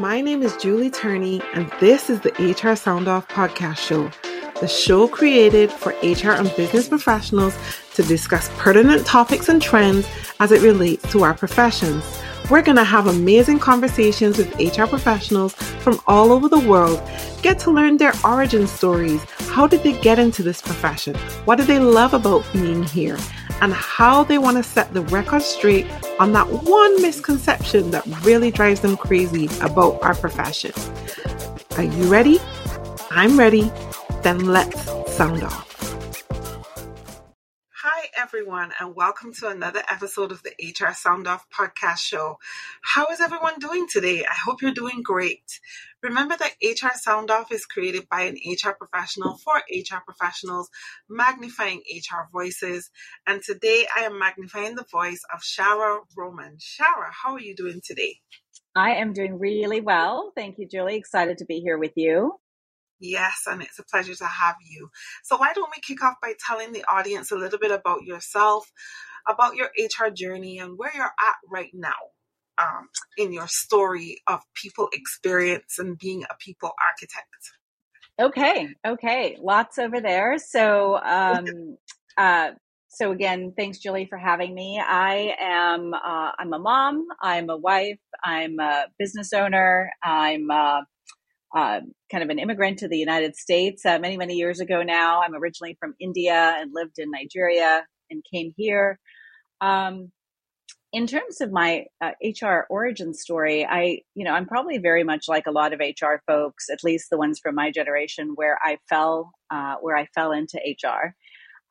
My name is Julie Turney, and this is the HR Sound Off podcast show, the show created for HR and business professionals to discuss pertinent topics and trends as it relates to our professions. We're going to have amazing conversations with HR professionals from all over the world, get to learn their origin stories. How did they get into this profession? What do they love about being here? And how they want to set the record straight on that one misconception that really drives them crazy about our profession. Are you ready? I'm ready. Then let's sound off Hi, everyone, and welcome to another episode of the HR Sound Off podcast show. How is everyone doing today? I hope you're doing great. Remember that HR Sound Off is created by an HR professional for HR professionals, magnifying HR voices. And today I am magnifying the voice of Shaara Roman. Shaara, how are you doing today? I am doing really well. Thank you, Julie. Excited to be here with you. Yes, and it's a pleasure to have you. So, why don't we kick off by telling the audience a little bit about yourself, about your HR journey, and where you're at right now um, in your story of people experience and being a people architect? Okay, okay, lots over there. So, um, uh, so again, thanks, Julie, for having me. I am uh, I'm a mom. I'm a wife. I'm a business owner. I'm uh, uh, kind of an immigrant to the United States uh, many, many years ago now. I'm originally from India and lived in Nigeria and came here. Um, in terms of my uh, HR origin story, I, you know, I'm probably very much like a lot of HR folks, at least the ones from my generation, where I fell, uh, where I fell into HR.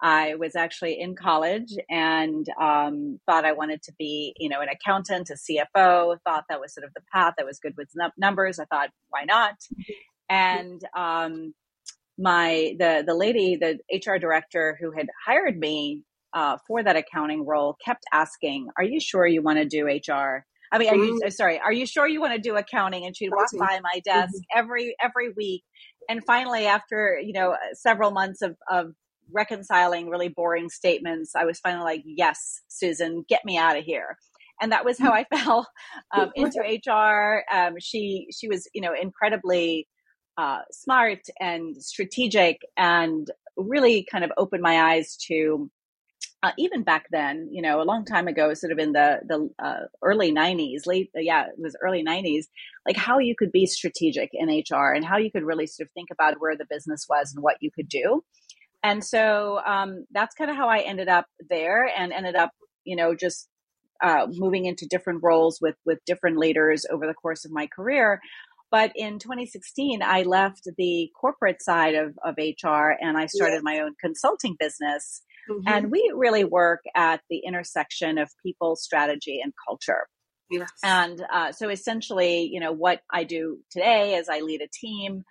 I was actually in college and um, thought I wanted to be, you know, an accountant, a CFO. Thought that was sort of the path that was good with numbers. I thought, why not? And um, my the the lady, the HR director who had hired me uh, for that accounting role, kept asking, "Are you sure you want to do HR?" I mean, are you mm-hmm. sorry? Are you sure you want to do accounting? And she'd walk by my desk mm-hmm. every every week. And finally, after you know several months of of reconciling really boring statements, I was finally like, yes, Susan, get me out of here. And that was how I fell um, into HR. Um, she she was you know incredibly uh, smart and strategic, and really kind of opened my eyes to uh, even back then, you know, a long time ago, sort of in the the uh, early '90s, late yeah, it was early '90s, like how you could be strategic in HR and how you could really sort of think about where the business was and what you could do and so um, that's kind of how I ended up there and ended up, you know, just uh, moving into different roles with with different leaders over the course of my career. But in 2016, I left the corporate side of, of HR and I started my own consulting business. Mm-hmm. And we really work at the intersection of people, strategy, and culture. Yes. And uh, so essentially, you know, what I do today is I lead a team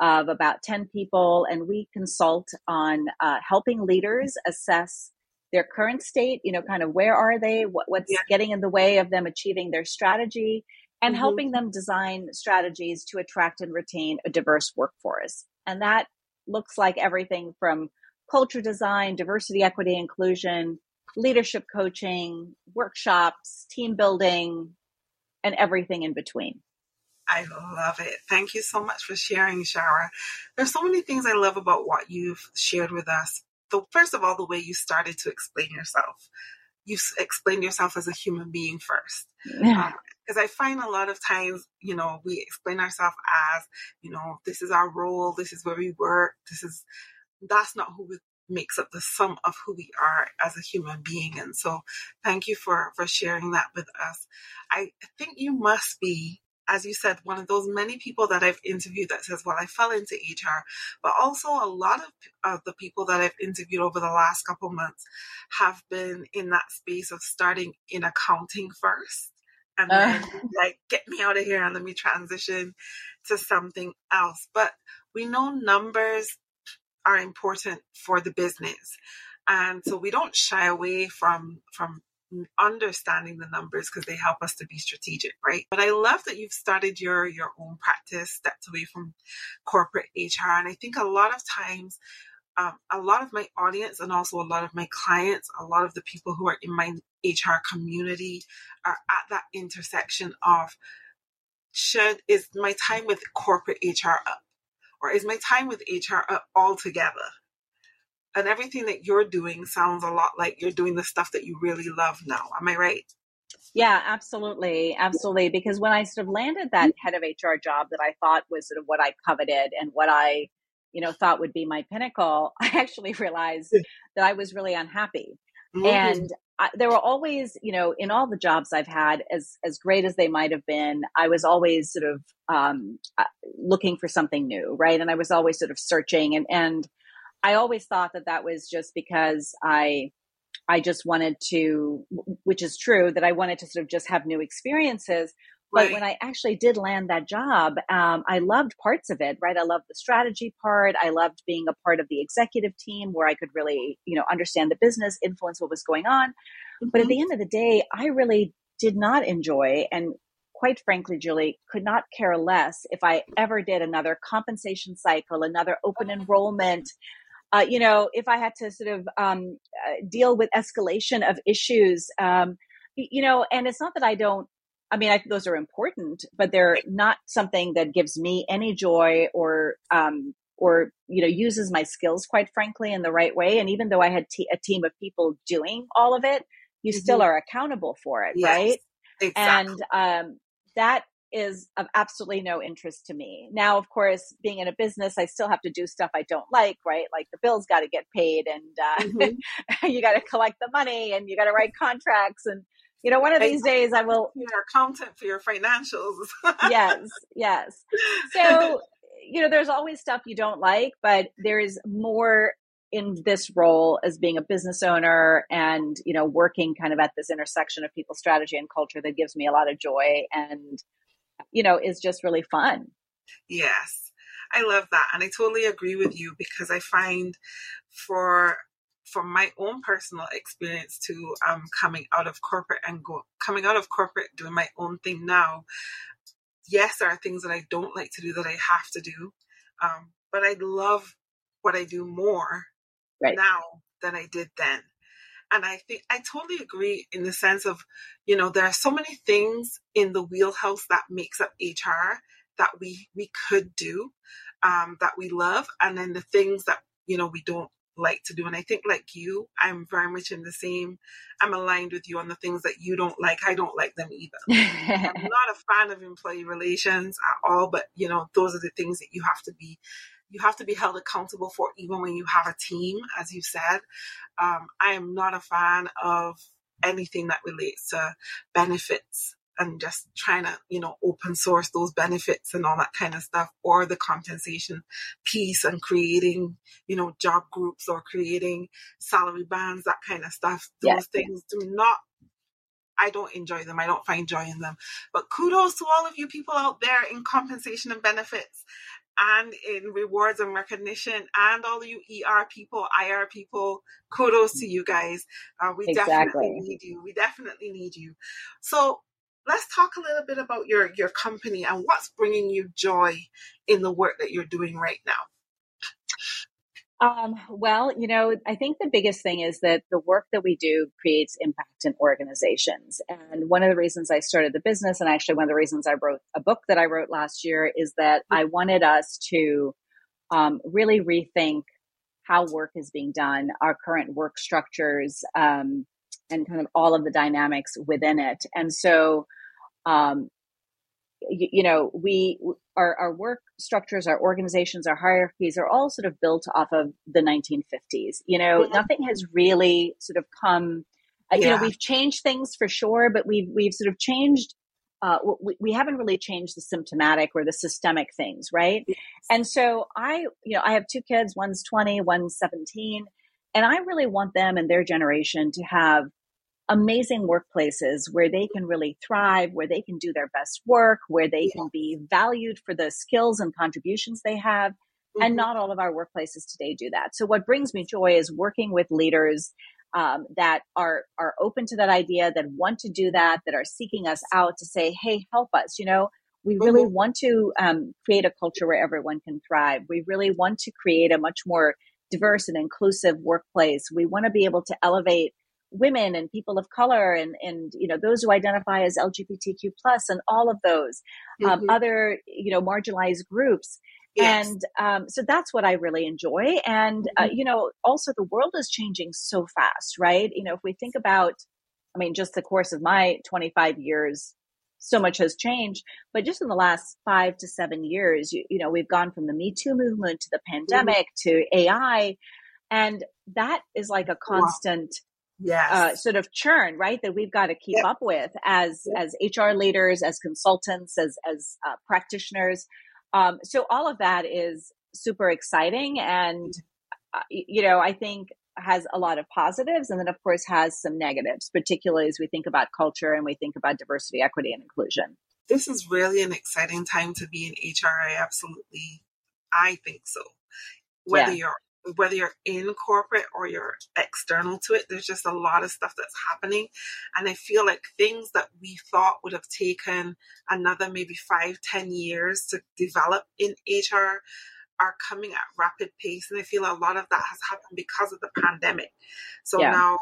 of about 10 people, and we consult on uh, helping leaders assess their current state, you know, kind of where are they, what, what's yeah. getting in the way of them achieving their strategy, and mm-hmm. helping them design strategies to attract and retain a diverse workforce. And that looks like everything from culture design, diversity, equity, inclusion, leadership coaching, workshops, team building, and everything in between. I love it. Thank you so much for sharing, Shaara. There's so many things I love about what you've shared with us. The, first of all, the way you started to explain yourself. You explained yourself as a human being first. Yeah. Um, because I find a lot of times, you know, we explain ourselves as, you know, this is our role, this is where we work, this is, that's not who makes up the sum of who we are as a human being. And so thank you for, for sharing that with us. I think you must be as you said, one of those many people that I've interviewed that says, well, I fell into HR, but also a lot of, of the people that I've interviewed over the last couple months have been in that space of starting in accounting first and uh. then like, get me out of here and let me transition to something else. But we know numbers are important for the business. And so we don't shy away from, from understanding the numbers because they help us to be strategic, right? But I love that you've started your your own practice, stepped away from corporate HR, and I think a lot of times. Um, a lot of my audience and also a lot of my clients, a lot of the people who are in my HR community are at that intersection of should is my time with corporate HR or is my time with HR up altogether? And everything that you're doing sounds a lot like you're doing the stuff that you really love now. Am I right? Yeah, absolutely. Absolutely. Because when I sort of landed that head of HR job that I thought was sort of what I coveted and what I, you know, thought would be my pinnacle, I actually realized that I was really unhappy. Mm-hmm. And I, there were always, you know, in all the jobs I've had, as as great as they might have been, I was always sort of um, uh, looking for something new, right? And I was always sort of searching, and and I always thought that that was just because I I just wanted to, which is true, that I wanted to sort of just have new experiences. But right. when I actually did land that job, um, I loved parts of it, right? I loved the strategy part. I loved being a part of the executive team where I could really, you know, understand the business, influence what was going on. Mm-hmm. But at mm-hmm. the end of the day, I really did not enjoy and quite frankly, Julie, could not care less if I ever did another compensation cycle, another open enrollment, uh, you know, if I had to sort of um, uh, deal with escalation of issues, um, you know, and it's not that I don't. I mean, I, those are important, but they're not something that gives me any joy or um, or you know uses my skills, quite frankly, in the right way. And even though I had t- a team of people doing all of it, you mm-hmm. still are accountable for it, yes, right? Exactly. And um, that is of absolutely no interest to me. Now, of course, being in a business, I still have to do stuff I don't like, right? Like the bills got to get paid and uh, mm-hmm. you got to collect the money and you got to write contracts. And, you know, one of these days I will. Your accountant for your financials. yes, yes. So, you know, there's always stuff you don't like, but there's more in this role as being a business owner and you know working kind of at this intersection of people strategy and culture that gives me a lot of joy and you know, is just really fun. Yes. I love that. And I totally agree with you because I find for from my own personal experience to um, coming out of corporate and go coming out of corporate doing my own thing now yes there are things that i don't like to do that i have to do um, but i love what i do more right. now than i did then and I think I totally agree in the sense of, you know, there are so many things in the wheelhouse that makes up HR that we we could do, um, that we love, and then the things that you know we don't like to do. And I think like you, I'm very much in the same. I'm aligned with you on the things that you don't like. I don't like them either. I'm not a fan of employee relations at all, but you know, those are the things that you have to be you have to be held accountable for even when you have a team, as you said. Um, I am not a fan of anything that relates to benefits and just trying to, you know, open source those benefits and all that kind of stuff, or the compensation piece and creating, you know, job groups or creating salary bands, that kind of stuff. Those yeah. things do not I don't enjoy them. I don't find joy in them. But kudos to all of you people out there in compensation and benefits and in rewards and recognition and all you ER people, IR people, kudos to you guys. Uh, we exactly. definitely need you. We definitely need you. So let's talk a little bit about your, your company and what's bringing you joy in the work that you're doing right now. Um, well, you know, I think the biggest thing is that the work that we do creates impact in organizations. And one of the reasons I started the business, and actually one of the reasons I wrote a book that I wrote last year, is that I wanted us to um, really rethink how work is being done, our current work structures, um, and kind of all of the dynamics within it. And so, um, you, you know, we our, our work structures, our organizations, our hierarchies are all sort of built off of the 1950s. You know, mm-hmm. nothing has really sort of come. Uh, yeah. You know, we've changed things for sure, but we've we've sort of changed. Uh, we, we haven't really changed the symptomatic or the systemic things, right? Yes. And so I, you know, I have two kids. One's 20, one's 17, and I really want them and their generation to have amazing workplaces where they can really thrive, where they can do their best work, where they yeah. can be valued for the skills and contributions they have. Mm-hmm. And not all of our workplaces today do that. So what brings me joy is working with leaders um, that are are open to that idea, that want to do that, that are seeking us out to say, "Hey, help us." You know, we really mm-hmm. want to um, create a culture where everyone can thrive. We really want to create a much more diverse and inclusive workplace. We want to be able to elevate women and people of color and and you know those who identify as lgbtq plus and all of those um, mm-hmm. other you know marginalized groups yes. and um, so that's what i really enjoy and uh, mm-hmm. uh, you know also the world is changing so fast right you know if we think about i mean just the course of my 25 years so much has changed but just in the last five to seven years you, you know we've gone from the me too movement to the mm-hmm. pandemic mm-hmm. to ai and that is like a constant yes. uh, sort of churn, right? That we've got to keep yep. up with as yep. as HR leaders, as consultants, as as uh, practitioners. Um, so all of that is super exciting, and uh, you know, I think has a lot of positives, and then of course has some negatives, particularly as we think about culture and we think about diversity, equity, and inclusion. This is really an exciting time to be in HR. I absolutely, I think so. Whether yeah. you're whether you're in corporate or you're external to it, there's just a lot of stuff that's happening. And I feel like things that we thought would have taken another maybe five, ten years to develop in HR are coming at rapid pace. And I feel a lot of that has happened because of the pandemic. So yeah. now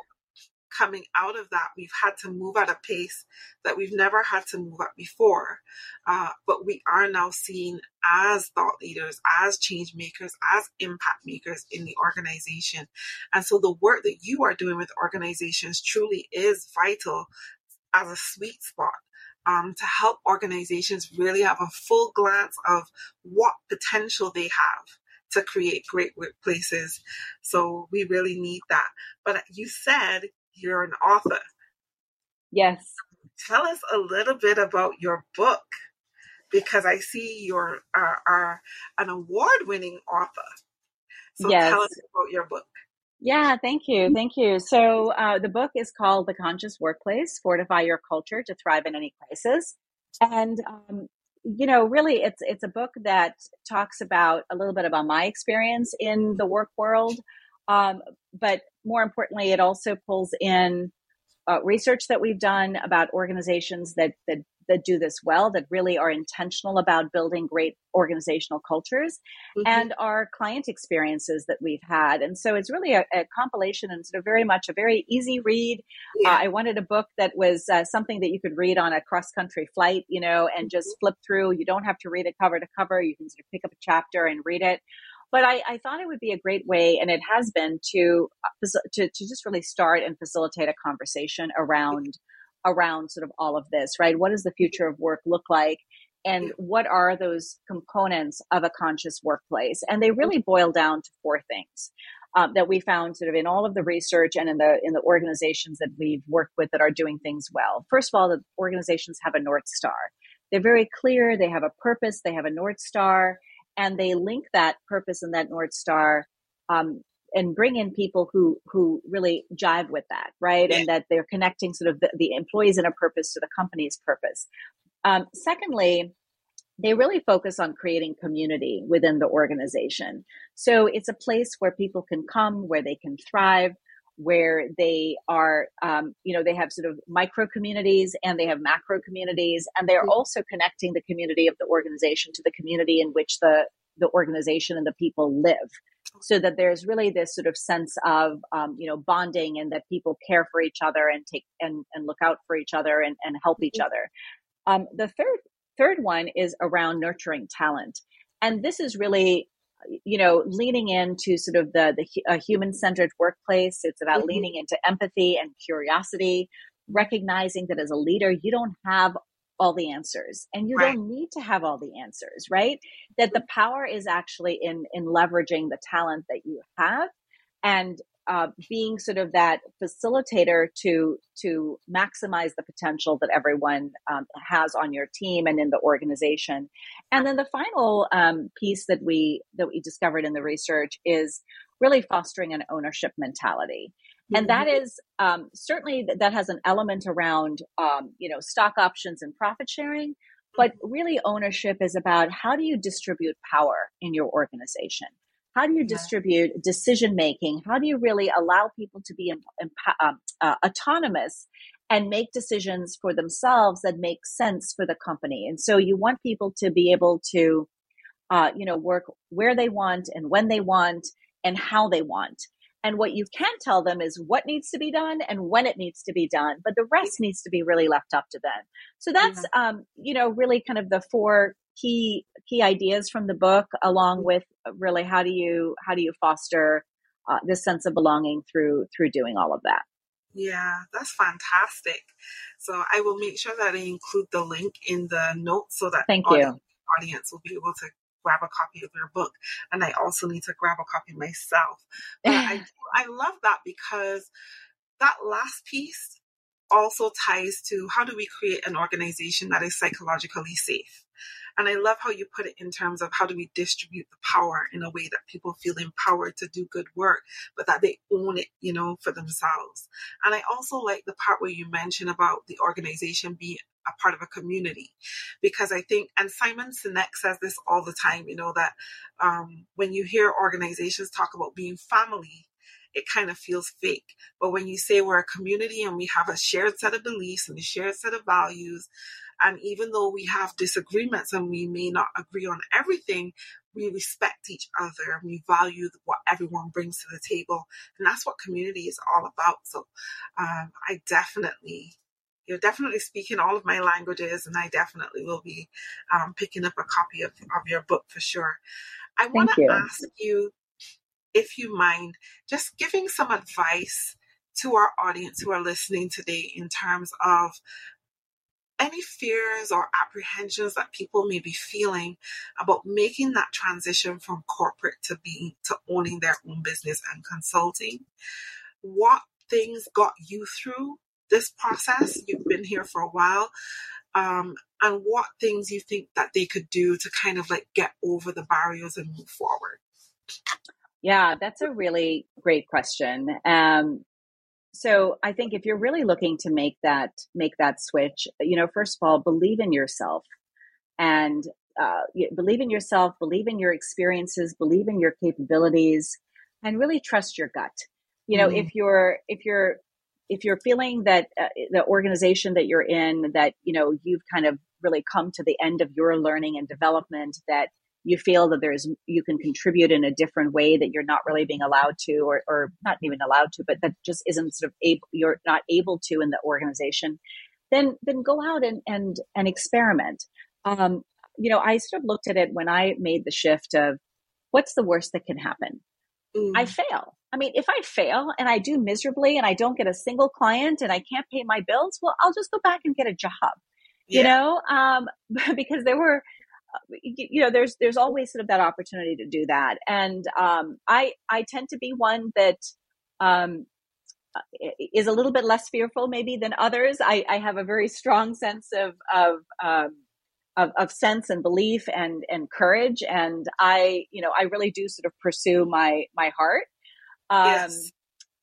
coming out of that, we've had to move at a pace that we've never had to move at before. Uh, but we are now seen as thought leaders, as change makers, as impact makers in the organization. And so the work that you are doing with organizations truly is vital as a sweet spot. Um, to help organizations really have a full glance of what potential they have to create great workplaces. So we really need that. But you said you're an author. Yes. Tell us a little bit about your book because I see you're are, are an award winning author. So yes. tell us about your book. Yeah, thank you. Thank you. So, uh, the book is called The Conscious Workplace Fortify Your Culture to Thrive in Any Crisis. And, um, you know, really, it's, it's a book that talks about a little bit about my experience in the work world, um, but more importantly, it also pulls in uh, research that we've done about organizations that, that that do this well, that really are intentional about building great organizational cultures, mm-hmm. and our client experiences that we've had. And so it's really a, a compilation and sort of very much a very easy read. Yeah. Uh, I wanted a book that was uh, something that you could read on a cross country flight, you know, and just mm-hmm. flip through. You don't have to read it cover to cover. You can sort of pick up a chapter and read it but I, I, thought it would be a great way, and it has been to uh, to, to just really start and facilitate a conversation around around sort of all of this, right? What does the future of work look like? And what are those components of a conscious workplace? And they really boil down to four things um, that we found sort of in all of the research and in the in the organizations that we've worked with that are doing things well. First of all, the organizations have a north star. They're very clear. They have a purpose. They have a north star and they link that purpose and that north star um, and bring in people who who really jive with that right? Yeah. and that they're connecting sort of the, the, employees in a purpose to the company's purpose. Um, secondly they really focus on creating community within the organization. So it's a place where people can come where they can thrive where they are, um, you know, they have sort of micro communities and they have macro communities, and they're mm-hmm. also connecting the community of the organization to the community in which the the organization and the people live so that there's really this sort of sense of um, you know bonding and that people care for each other and take and, and look out for each other and, and help each mm-hmm. other um, the third third one is around nurturing talent and this is really you know, leaning into sort of the the human centered workplace. It's about mm-hmm. leaning into empathy and curiosity, recognizing that as a leader, you don't have all the answers and you right. don't need to have all the answers right that the power is actually in in leveraging the talent that you have and uh, being sort of that facilitator to to maximize the potential that everyone um, has on your team and in the organization. And then the final um, piece that we that we discovered in the research is really fostering an ownership mentality. And that mm-hmm. is um, certainly that has an element around um, you know stock options and profit sharing, but really ownership is about how do you distribute power in your organization how do you distribute decision making? How do you really allow people to be um, uh, autonomous and make decisions for themselves that make sense for the company? And so you want people to be able to, uh, you know, work where they want and when they want and how they want. and what you can tell them is what needs to be done and when it needs to be done but the rest needs to be really left up to them so that's yeah. um, you know really kind of the four key key ideas from the book along mm-hmm. with really how do you how do you foster uh, this sense of belonging through through doing all of that yeah, that's fantastic. So I will make sure that I include the link in the notes so that Thank you. audience will be able to grab a copy of your book. And I also need to grab a copy myself. I, I love that because that last piece also ties to how do we create an organization that is psychologically safe? And I love how you put it in terms of how do we distribute the power in a way that people feel empowered to do good work, but that they own it, you know, for themselves. And I also like the part where you mention about the organization being a part of a community because I think, and Simon Sinek says this all the time, you know, that um, when you hear organizations talk about being family, it kind of feels fake. But when you say we're a community and we have a shared set of beliefs and a shared set of values, and even though we have disagreements and we may not agree on everything, we respect each other and we value what everyone brings to the table. And that's what community is all about. So um, I definitely you're definitely speaking all of my languages, and I definitely will be um, picking up a copy of, of your book for sure. I want to ask you, if you mind, just giving some advice to our audience who are listening today in terms of any fears or apprehensions that people may be feeling about making that transition from corporate to being to owning their own business and consulting what things got you through this process? You've been here for a while um, and what things you think that they could do to kind of like get over the barriers and move forward? Yeah that's a really great question. Um, so i think if you're really looking to make that make that switch you know first of all believe in yourself and uh, believe in yourself believe in your experiences believe in your capabilities and really trust your gut you know mm-hmm. if you're if you're if you're feeling that uh, the organization that you're in that you know you've kind of really come to the end of your learning and development that you feel that there's you can contribute in a different way that you're not really being allowed to or, or not even allowed to but that just isn't sort of able you're not able to in the organization then then go out and and and experiment um, you know i sort of looked at it when i made the shift of what's the worst that can happen mm. i fail i mean if i fail and i do miserably and i don't get a single client and i can't pay my bills well i'll just go back and get a job yeah. you know um, because there were you know there's there's always sort of that opportunity to do that. And um, i i tend to be one that um, is a little bit less fearful maybe than others. I i have a very strong sense of of um, of, of sense and belief and and courage. And i you know i really do sort of pursue my my heart. Um, yes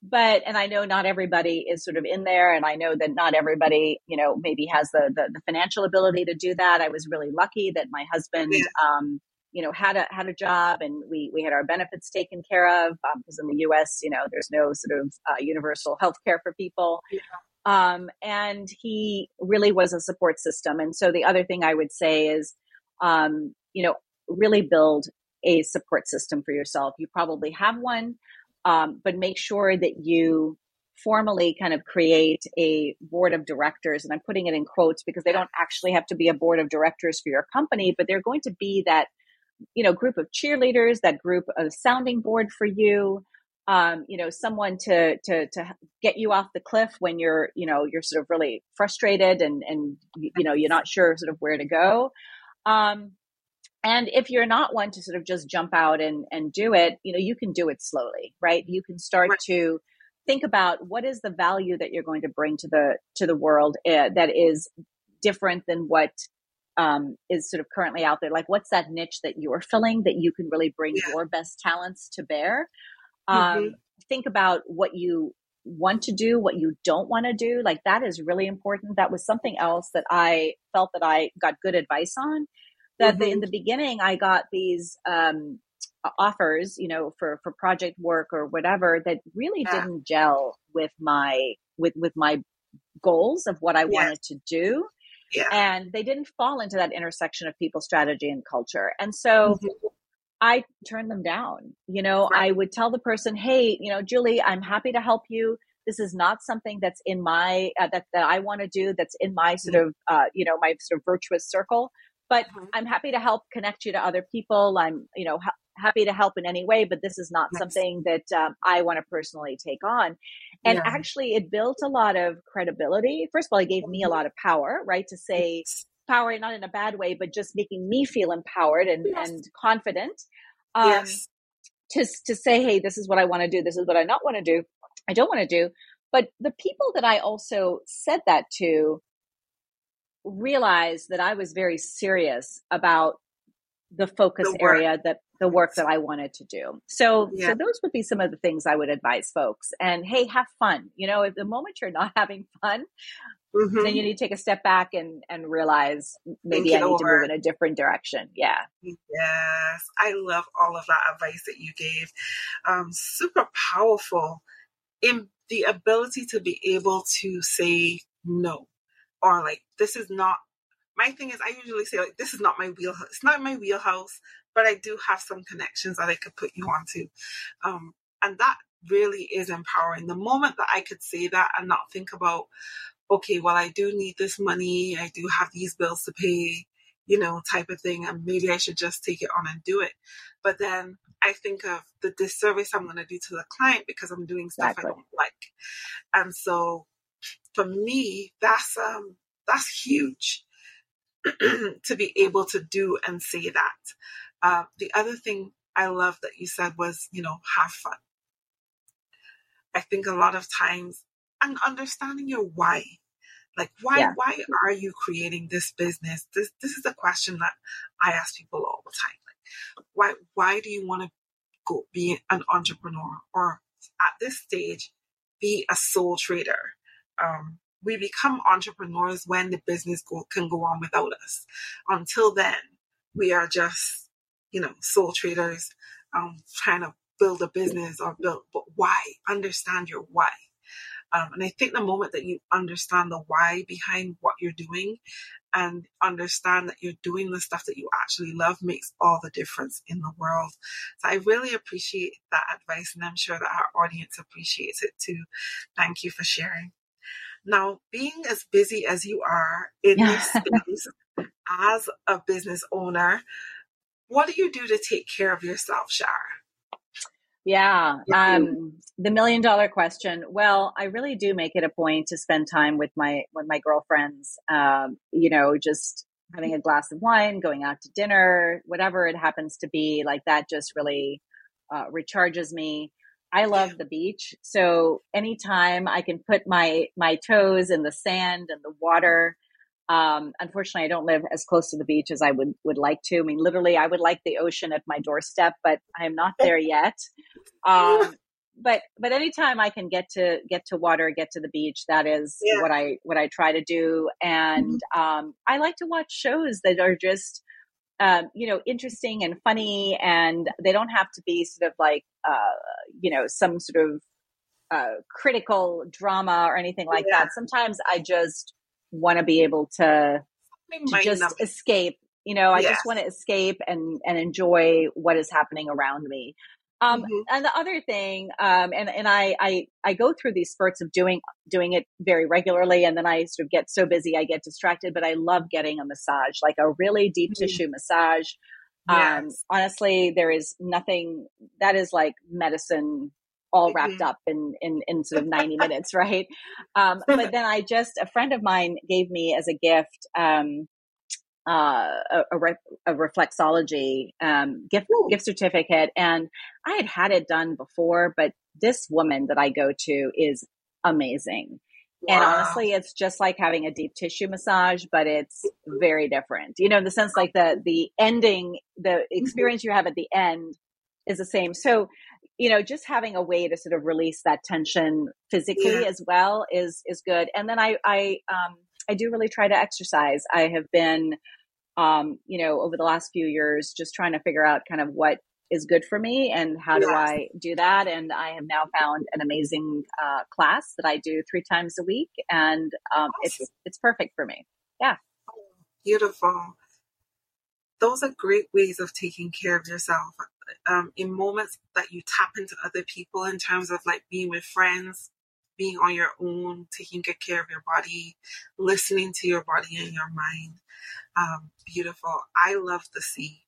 but and i know not everybody is sort of in there and i know that not everybody you know maybe has the the, the financial ability to do that i was really lucky that my husband yeah. um you know had a had a job and we we had our benefits taken care of because um, in the us you know there's no sort of uh, universal health care for people yeah. um and he really was a support system and so the other thing i would say is um you know really build a support system for yourself you probably have one um, but make sure that you formally kind of create a board of directors and i'm putting it in quotes because they don't actually have to be a board of directors for your company but they're going to be that you know group of cheerleaders that group of sounding board for you. Um, you know someone to to to get you off the cliff when you're you know you're sort of really frustrated and and you know you're not sure sort of where to go. Um, and if you're not one to sort of just jump out and, and do it, you know, you can do it slowly, right? You can start right. to think about what is the value that you're going to bring to the to the world uh, that is different than what um, is sort of currently out there. Like, what's that niche that you're filling that you can really bring yeah. your best talents to bear? Um, mm-hmm. Think about what you want to do, what you don't want to do. Like, that is really important. That was something else that I felt that I got good advice on that mm-hmm. the, in the beginning I got these um, offers, you know, for for project work or whatever that really yeah. didn't gel with my with with my goals of what I wanted to do. Yeah. And they didn't fall into that intersection of people strategy and culture. And so mm-hmm. I turned them down. You know, right. I would tell the person, "Hey, you know, Julie, I'm happy to help you. This is not something that's in my uh, that that I want to do. That's in my sort mm-hmm. of uh, you know my sort of virtuous circle. But mm-hmm. I'm happy to help connect you to other people. I'm you know ha- happy to help in any way, but this is not nice. something that um, I want to personally take on. And yeah. actually, it built a lot of credibility. First of all, it gave me a mm-hmm. lot of power, right, to say power, not in a bad way, but just making me feel empowered and, yes. and confident. Um, yes. To, to say, hey, this is what I want to do. This is what I not want to do. I don't want to do. But the people that I also said that to realized that I was very serious about the focus the area that the work that I wanted to do. So, yeah. so those would be some of the things I would advise folks. And hey, have fun. You know, if the moment you're not having fun, mm-hmm. then you need to take a step back and and realize maybe I need to move in a different direction. Yeah. Yes, I love all of that advice that you gave. Um, super powerful in the ability to be able to say no or like this is not my thing is I usually say like this is not my wheelhouse. It's not my wheelhouse, but I do have some connections that I could put you onto. Um, and that really is empowering. The moment that I could say that and not think about, okay, well, I do need this money, I do have these bills to pay, you know, type of thing, and maybe I should just take it on and do it. But then I think of the disservice I'm going to do to the client because I'm doing stuff exactly. I don't like. And so for me, that's um that's huge to be able to do and say that. Uh, the other thing I love that you said was, you know, have fun. I think a lot of times, and understanding your why, like why yeah. why are you creating this business? This this is a question that I ask people all the time. Like, why why do you want to go be an entrepreneur or at this stage be a sole trader? Um, we become entrepreneurs when the business go, can go on without us. Until then, we are just, you know, sole traders, um, trying to build a business or build, but why? Understand your why. Um, and I think the moment that you understand the why behind what you're doing and understand that you're doing the stuff that you actually love makes all the difference in the world. So I really appreciate that advice and I'm sure that our audience appreciates it too. Thank you for sharing. Now, being as busy as you are in this space as a business owner, what do you do to take care of yourself, Shaara? Yeah, um, the million dollar question. Well, I really do make it a point to spend time with my with my girlfriends. Um, you know, just having a glass of wine, going out to dinner, whatever it happens to be. Like that just really uh, recharges me. I love the beach. So anytime I can put my my toes in the sand and the water. Um, unfortunately, I don't live as close to the beach as I would would like to. I mean, literally, I would like the ocean at my doorstep, but I am not there yet. Um, but but anytime I can get to get to water, get to the beach, that is yeah. what I what I try to do. And mm-hmm. um, I like to watch shows that are just um, you know, interesting and funny, and they don't have to be sort of like, uh, you know, some sort of uh, critical drama or anything like yeah. that. Sometimes I just want to be able to, to just escape. You know, I yes. just want to escape and and enjoy what is happening around me. Um, mm-hmm. And the other thing, um, and and I, I I go through these spurts of doing doing it very regularly, and then I sort of get so busy I get distracted. But I love getting a massage, like a really deep mm-hmm. tissue massage. Um, yes. Um, honestly, there is nothing that is like medicine all wrapped mm-hmm. up in, in, in sort of 90 minutes, right? Um, but then I just, a friend of mine gave me as a gift, um, uh, a, a, re- a, reflexology um, gift Ooh. gift certificate, and I had had it done before, but this woman that I go to is amazing. Wow. And honestly, it's just like having a deep tissue massage, but it's very different. You know, in the sense like the the ending, the mm-hmm. experience you have at the end is the same. So, you know, just having a way to sort of release that tension physically yeah. as well is is good. And then I I um I do really try to exercise. I have been, um, you know, over the last few years, just trying to figure out kind of what is good for me and how yes. do I do that. And I have now found an amazing uh, class that I do three times a week, and um, awesome. it's it's perfect for me. Yeah, beautiful. those are great ways of taking care of yourself. Um, in moments that you tap into other people in terms of like being with friends, being on your own, taking good care of your body, listening to your body and your mind. Um, beautiful. I love the sea.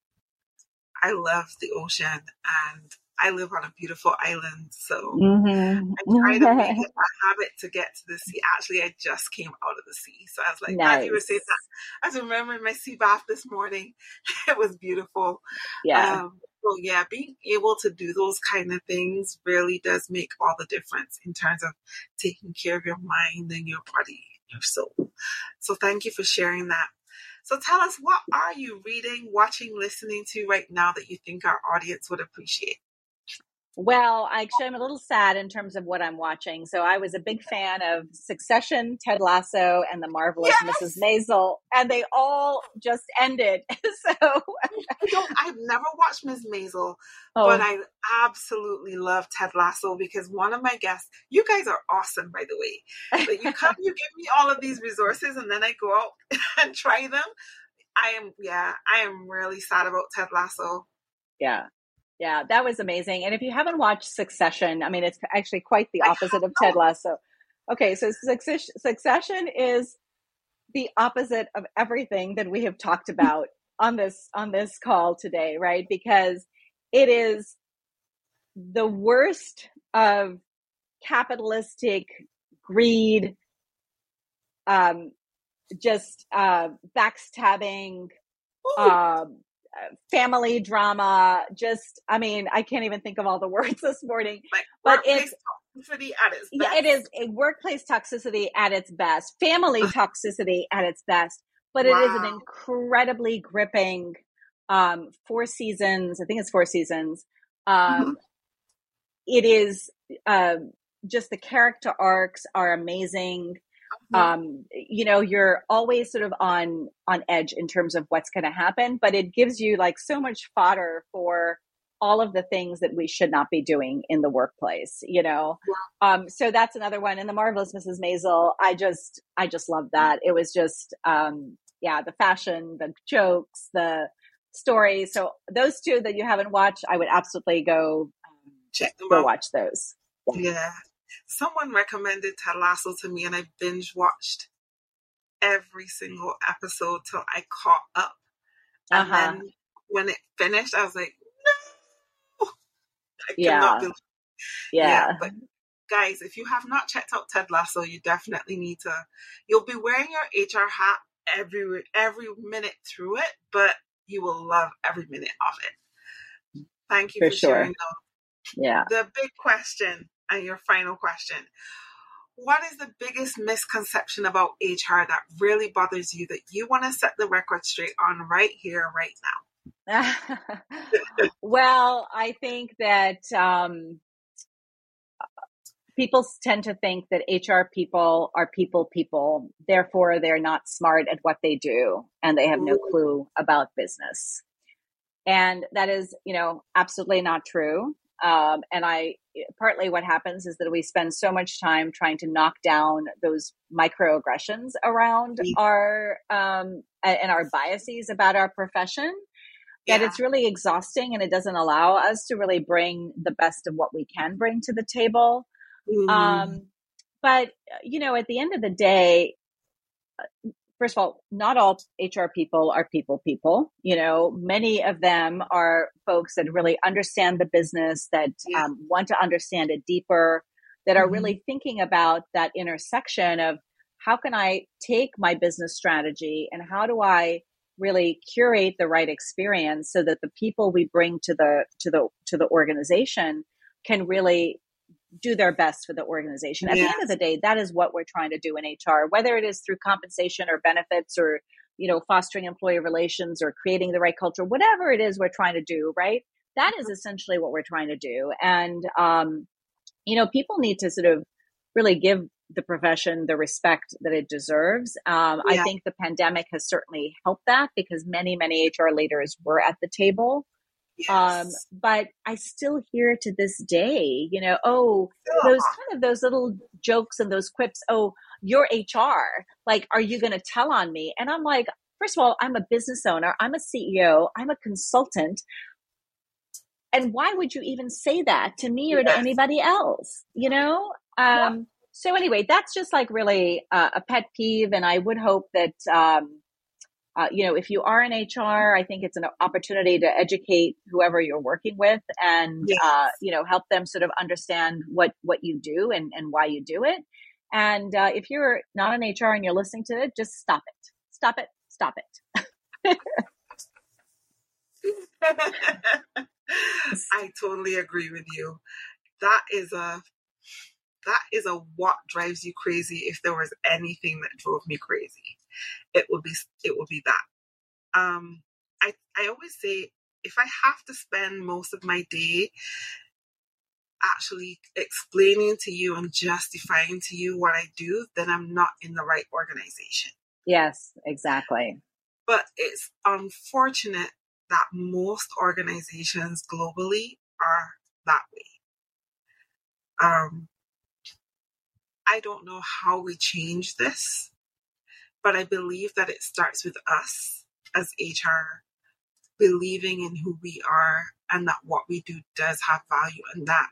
I love the ocean and I live on a beautiful island, so mm-hmm. I try to make it a habit to get to the sea. Actually, I just came out of the sea, so I was like, nice. as you were saying that, I was remembering my sea bath this morning. it was beautiful. Yeah. Um, so yeah, being able to do those kind of things really does make all the difference in terms of taking care of your mind and your body and your soul. So thank you for sharing that. So tell us, what are you reading, watching, listening to right now that you think our audience would appreciate? Well, I actually, I'm a little sad in terms of what I'm watching. So I was a big fan of Succession, Ted Lasso, and The Marvelous yes! Mrs. Maisel, and they all just ended. so I don't. I've never watched Ms. Maisel, oh. but I absolutely love Ted Lasso because one of my guests. You guys are awesome, by the way. But you come, you give me all of these resources, and then I go out and try them. I am, yeah, I am really sad about Ted Lasso. Yeah, yeah, that was amazing. And if you haven't watched Succession, I mean, it's actually quite the opposite of Ted Lasso. Okay, so Succession is the opposite of everything that we have talked about on this on this call today, right? Because it is the worst of capitalistic greed, um, just uh, backstabbing, um, family drama. Just, I mean, I can't even think of all the words this morning. Like but it's toxicity at its best. it is a workplace toxicity at its best, family toxicity at its best. But wow. it is an incredibly gripping um, four seasons. I think it's four seasons. Um, mm-hmm. it is uh, just the character arcs are amazing um, you know you're always sort of on on edge in terms of what's going to happen but it gives you like so much fodder for all of the things that we should not be doing in the workplace you know? Um, so that's another one and the marvelous mrs maisel i just i just love that. It was just um, yeah the fashion the jokes the story so those two that you haven't watched i would absolutely go um, Check go out. watch those. Yeah. yeah someone recommended Ted Lasso to me, and I binge watched every single episode till I caught up. And uh-huh. then when it finished, I was like, no, I yeah. cannot believe. Yeah. yeah, but guys, if you have not checked out Ted Lasso, you definitely need to. You'll be wearing your HR hat every every minute through it, but you will love every minute of it. Thank you for, for sure. sharing. Though. Yeah. The big question and your final question. What is the biggest misconception about HR that really bothers you that you want to set the record straight on right here, right now? well, I think that um, people tend to think that HR people are people people, therefore, they're not smart at what they do and they have no clue about business. And that is, you know, absolutely not true. Um, and I partly what happens is that we spend so much time trying to knock down those microaggressions around yeah. our um, and our biases about our profession that yeah. it's really exhausting and it doesn't allow us to really bring the best of what we can bring to the table. Mm. Um, but you know, at the end of the day, first of all, not all HR people are people people. You know, many of them are folks that really understand the business, that um, want to understand it deeper, that are mm-hmm. really thinking about that intersection of how can I take my business strategy and how do I really curate the right experience so that the people we bring to the to the to the organization can really do their best for the organization. At yes. the end of the day, that is what we're trying to do in HR, whether it is through compensation or benefits or you know fostering employee relations or creating the right culture, whatever it is we're trying to do, right? That is mm-hmm. essentially what we're trying to do, and um, you know, people need to sort of really give the profession the respect that it deserves. Um, yeah. I think the pandemic has certainly helped that because many, many HR leaders were at the table yes. Um, but I still hear to this day, you know, oh, those kind of those little jokes and those quips. Oh, you're HR. Like, are you going to tell on me? And I'm like, first of all, I'm a business owner, I'm a CEO, I'm a consultant. And why would you even say that to me or yes. to anybody else? You know? Um, yeah. So, anyway, that's just like really uh, a pet peeve. And I would hope that, um, uh, you know, if you are in HR, I think it's an opportunity to educate whoever you're working with and, yes. uh, you know, help them sort of understand what, what you do and, and why you do it. And uh, if you're not in HR and you're listening to it, just stop it. Stop it. Stop it. I totally agree with you. That is a that is a what drives you crazy if there was anything that drove me crazy it would be it would be that. Um i i always say if i have to spend most of my day actually explaining to you and justifying to you what i do then i'm not in the right organization. Yes exactly. But it's unfortunate that most organizations globally are that way. Um I don't know how we change this, but I believe that it starts with us as HR believing in who we are and that what we do does have value and that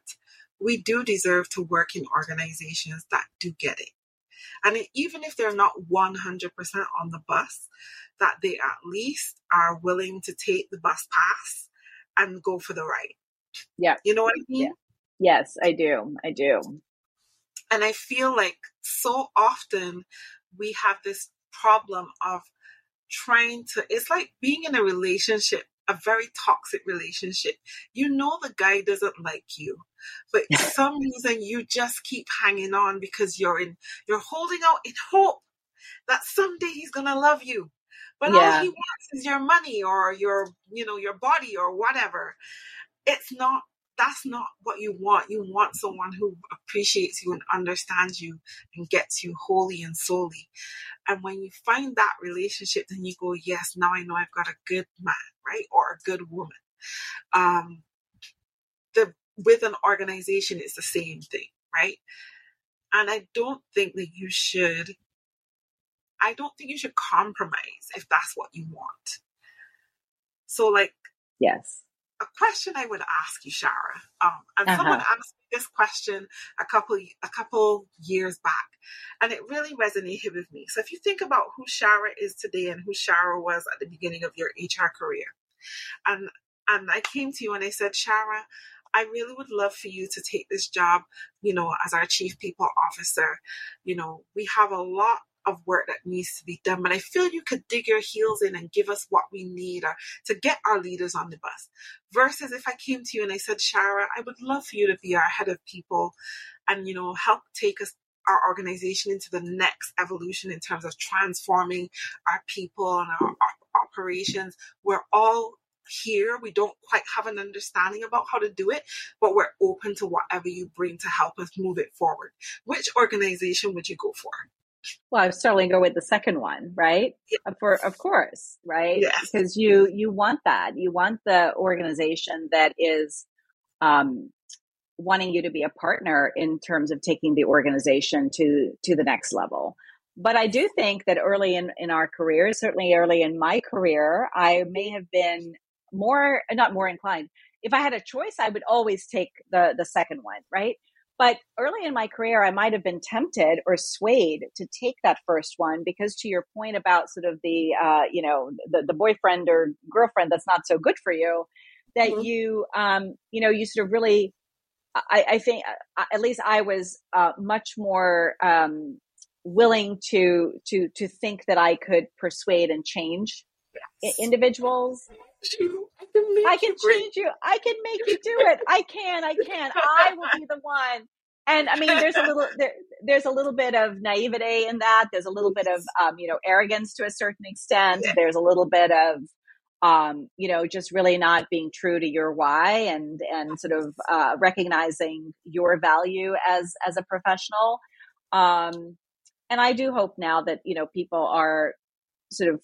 we do deserve to work in organizations that do get it. And even if they're not 100% on the bus, that they at least are willing to take the bus pass and go for the ride. Yeah. You know what I mean? Yeah. Yes, I do. I do. And I feel like so often we have this problem of trying to, it's like being in a relationship, a very toxic relationship. You know, the guy doesn't like you, but for some reason you just keep hanging on because you're in, you're holding out in hope that someday he's going to love you. But yeah. all he wants is your money or your, you know, your body or whatever. It's not that's not what you want. You want someone who appreciates you and understands you and gets you wholly and solely. And when you find that relationship, then you go, yes, now I know I've got a good man, right? Or a good woman. Um, the, with an organization, it's the same thing, right? And I don't think that you should, I don't think you should compromise if that's what you want. So, like, yes a question I would ask you, Shaara. Um, and uh-huh. someone asked me this question a couple a couple years back, and it really resonated with me. So if you think about who Shaara is today and who Shaara was at the beginning of your HR career, and and I came to you and I said, Shaara, I really would love for you to take this job, you know, as our chief people officer. You know, we have a lot of work that needs to be done. But I feel you could dig your heels in and give us what we need or to get our leaders on the bus. Versus if I came to you and I said, Shaara, I would love for you to be our head of people and, you know, help take us our organization into the next evolution in terms of transforming our people and our operations. We're all here. We don't quite have an understanding about how to do it, but we're open to whatever you bring to help us move it forward. Which organization would you go for? Well, I was certainly go with the second one, right? For of course, right? Yes. Because you you want that. You want the organization that is um, wanting you to be a partner in terms of taking the organization to to the next level. But I do think that early in, in our careers, certainly early in my career, I may have been more not more inclined. If I had a choice, I would always take the the second one, right? But early in my career, I might have been tempted or swayed to take that first one because, to your point about sort of the, uh, you know, the, the boyfriend or girlfriend that's not so good for you, that mm-hmm. you, um, you know, you sort of really, I, I think, uh, at least I was uh, much more um, willing to to to think that I could persuade and change yes. individuals. I can, I can change you. I can make you do it. I can. I can. I will be the one. And I mean, there's a little there, there's a little bit of naivete in that. There's a little bit of um, you know arrogance to a certain extent. Yeah. There's a little bit of um, you know just really not being true to your why and and sort of uh, recognizing your value as as a professional. Um, and I do hope now that you know people are sort of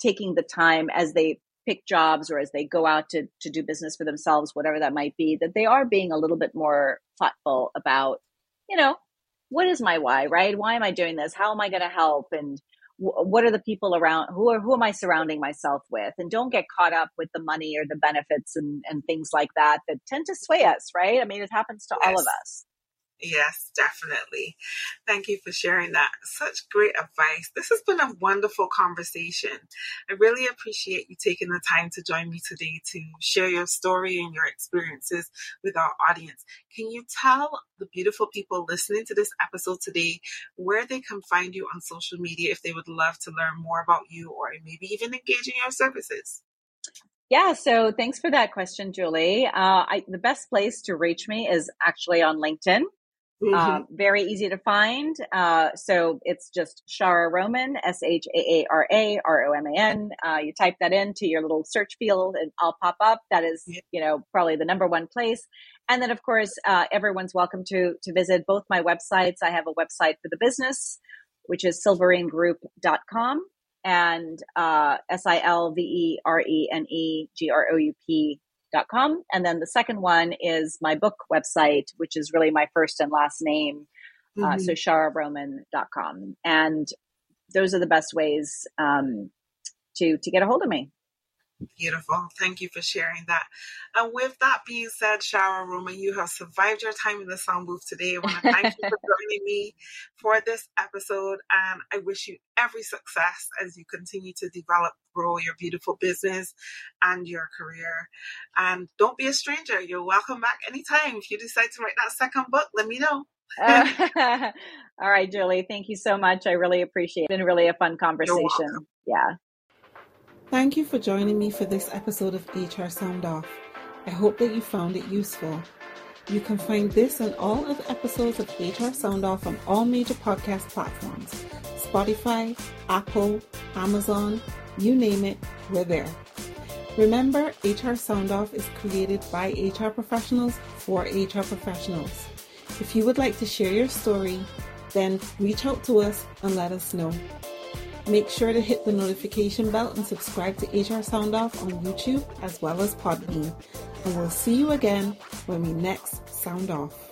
taking the time as they pick jobs or as they go out to, to do business for themselves, whatever that might be, that they are being a little bit more thoughtful about, you know, what is my why, right? Why am I doing this? How am I going to help? And what are the people around who are who am i surrounding myself with and don't get caught up with the money or the benefits and, and things like that that tend to sway us right i mean it happens to yes. all of us Yes, definitely. Thank you for sharing that. Such great advice. This has been a wonderful conversation. I really appreciate you taking the time to join me today to share your story and your experiences with our audience. Can you tell the beautiful people listening to this episode today where they can find you on social media if they would love to learn more about you or maybe even engage in your services? Yeah, so thanks for that question, Julie. Uh, I, the best place to reach me is actually on LinkedIn. Mm-hmm. Um, very easy to find. Uh, so it's just Shaara Roman, S H A A R A R O M A N. Uh, you type that into your little search field and I'll pop up. That is, you know, probably the number one place. And then, of course, uh, everyone's welcome to to visit both my websites. I have a website for the business, which is silverenegroup.com and uh, S I L V E R E N E G R O U P com. And then the second one is my book website, which is really my first and last name. Uh, mm-hmm. Uh, so shaararoman.com. And those are the best ways um, to, to get a hold of me. Beautiful. Thank you for sharing that. And with that being said, Shaara Roman, you have survived your time in the sound booth today. I want to thank you for joining me for this episode. And I wish you every success as you continue to develop, grow your beautiful business and your career. And don't be a stranger. You're welcome back anytime. If you decide to write that second book, let me know. uh, all right, Julie. Thank you so much. I really appreciate it. It's been really a fun conversation. Yeah. Thank you for joining me for this episode of HR Sound Off. I hope that you found it useful. You can find this and all other episodes of HR Sound Off on all major podcast platforms Spotify, Apple, Amazon, you name it, we're there. Remember, HR Sound Off is created by HR professionals for HR professionals. If you would like to share your story, then reach out to us and let us know. Make sure to hit the notification bell and subscribe to HR Sound Off on YouTube as well as Podbean. And we'll see you again when we next sound off.